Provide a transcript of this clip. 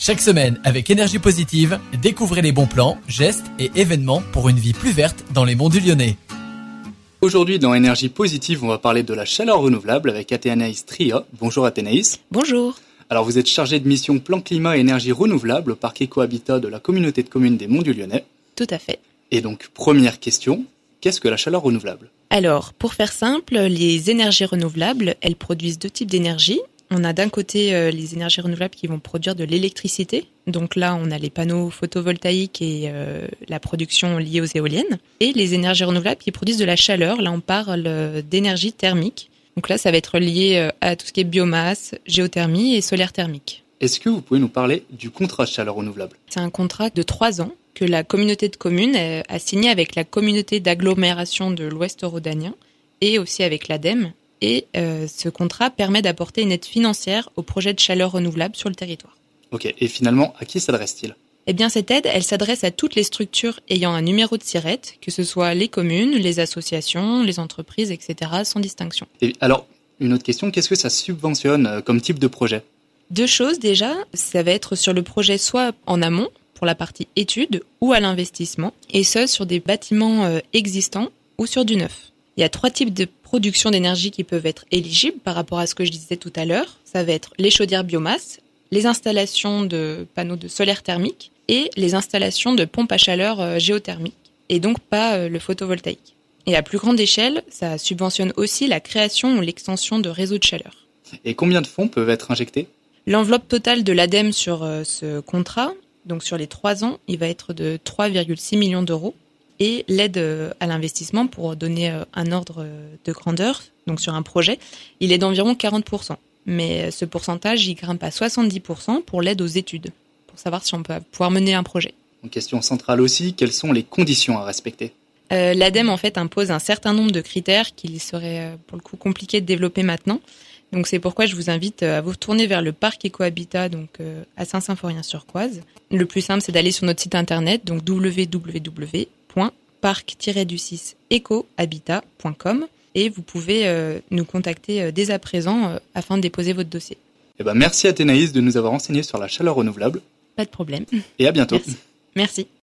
Chaque semaine, avec énergie positive, découvrez les bons plans, gestes et événements pour une vie plus verte dans les monts du Lyonnais. Aujourd'hui, dans Énergie Positive, on va parler de la chaleur renouvelable avec Athénaïs Tria. Bonjour Athénaïs. Bonjour. Alors vous êtes chargée de mission plan climat et énergie renouvelable au parc Ecohabitat de la communauté de communes des Monts du Lyonnais. Tout à fait. Et donc, première question, qu'est-ce que la chaleur renouvelable? Alors, pour faire simple, les énergies renouvelables, elles produisent deux types d'énergie. On a d'un côté euh, les énergies renouvelables qui vont produire de l'électricité. Donc là, on a les panneaux photovoltaïques et euh, la production liée aux éoliennes. Et les énergies renouvelables qui produisent de la chaleur. Là, on parle euh, d'énergie thermique. Donc là, ça va être lié à tout ce qui est biomasse, géothermie et solaire thermique. Est-ce que vous pouvez nous parler du contrat de chaleur renouvelable? C'est un contrat de trois ans que la communauté de communes a signé avec la communauté d'agglomération de l'Ouest rhodanien et aussi avec l'ADEME et euh, ce contrat permet d'apporter une aide financière aux projets de chaleur renouvelable sur le territoire. Ok, et finalement, à qui s'adresse-t-il? Eh bien, cette aide, elle s'adresse à toutes les structures ayant un numéro de SIRET, que ce soit les communes, les associations, les entreprises, etc., sans distinction. Et alors, une autre question, qu'est-ce que ça subventionne euh, comme type de projet? Deux choses déjà, ça va être sur le projet soit en amont, pour la partie études, ou à l'investissement, et ce, sur des bâtiments euh, existants ou sur du neuf. Il y a trois types de production d'énergie qui peuvent être éligibles par rapport à ce que je disais tout à l'heure. Ça va être les chaudières biomasse, les installations de panneaux de solaire thermique et les installations de pompes à chaleur euh, géothermique, et donc pas euh, le photovoltaïque. Et à plus grande échelle, ça subventionne aussi la création ou l'extension de réseaux de chaleur. Et combien de fonds peuvent être injectés? L'enveloppe totale de l'ADEME sur euh, ce contrat, donc sur les trois ans, il va être de 3,6 millions d'euros et l'aide euh, à l'investissement pour donner euh, un ordre euh, de grandeur, donc sur un projet, il est d'environ 40%. Mais ce pourcentage, il grimpe à 70% pour l'aide aux études, pour savoir si on peut pouvoir mener un projet. Une question centrale aussi, quelles sont les conditions à respecter? Euh, L'ADEME en fait impose un certain nombre de critères qu'il serait pour le coup compliqué de développer maintenant. Donc c'est pourquoi je vous invite à vous tourner vers le parc Ecohabitat donc euh, à Saint-Symphorien-sur-Coise. Le plus simple c'est d'aller sur notre site internet donc www parc-du-6 ecohabitat.com et vous pouvez euh, nous contacter euh, dès à présent euh, afin de déposer votre dossier. Eh ben, merci Athénaïs de nous avoir enseigné sur la chaleur renouvelable. Pas de problème. Et à bientôt. Merci. Merci.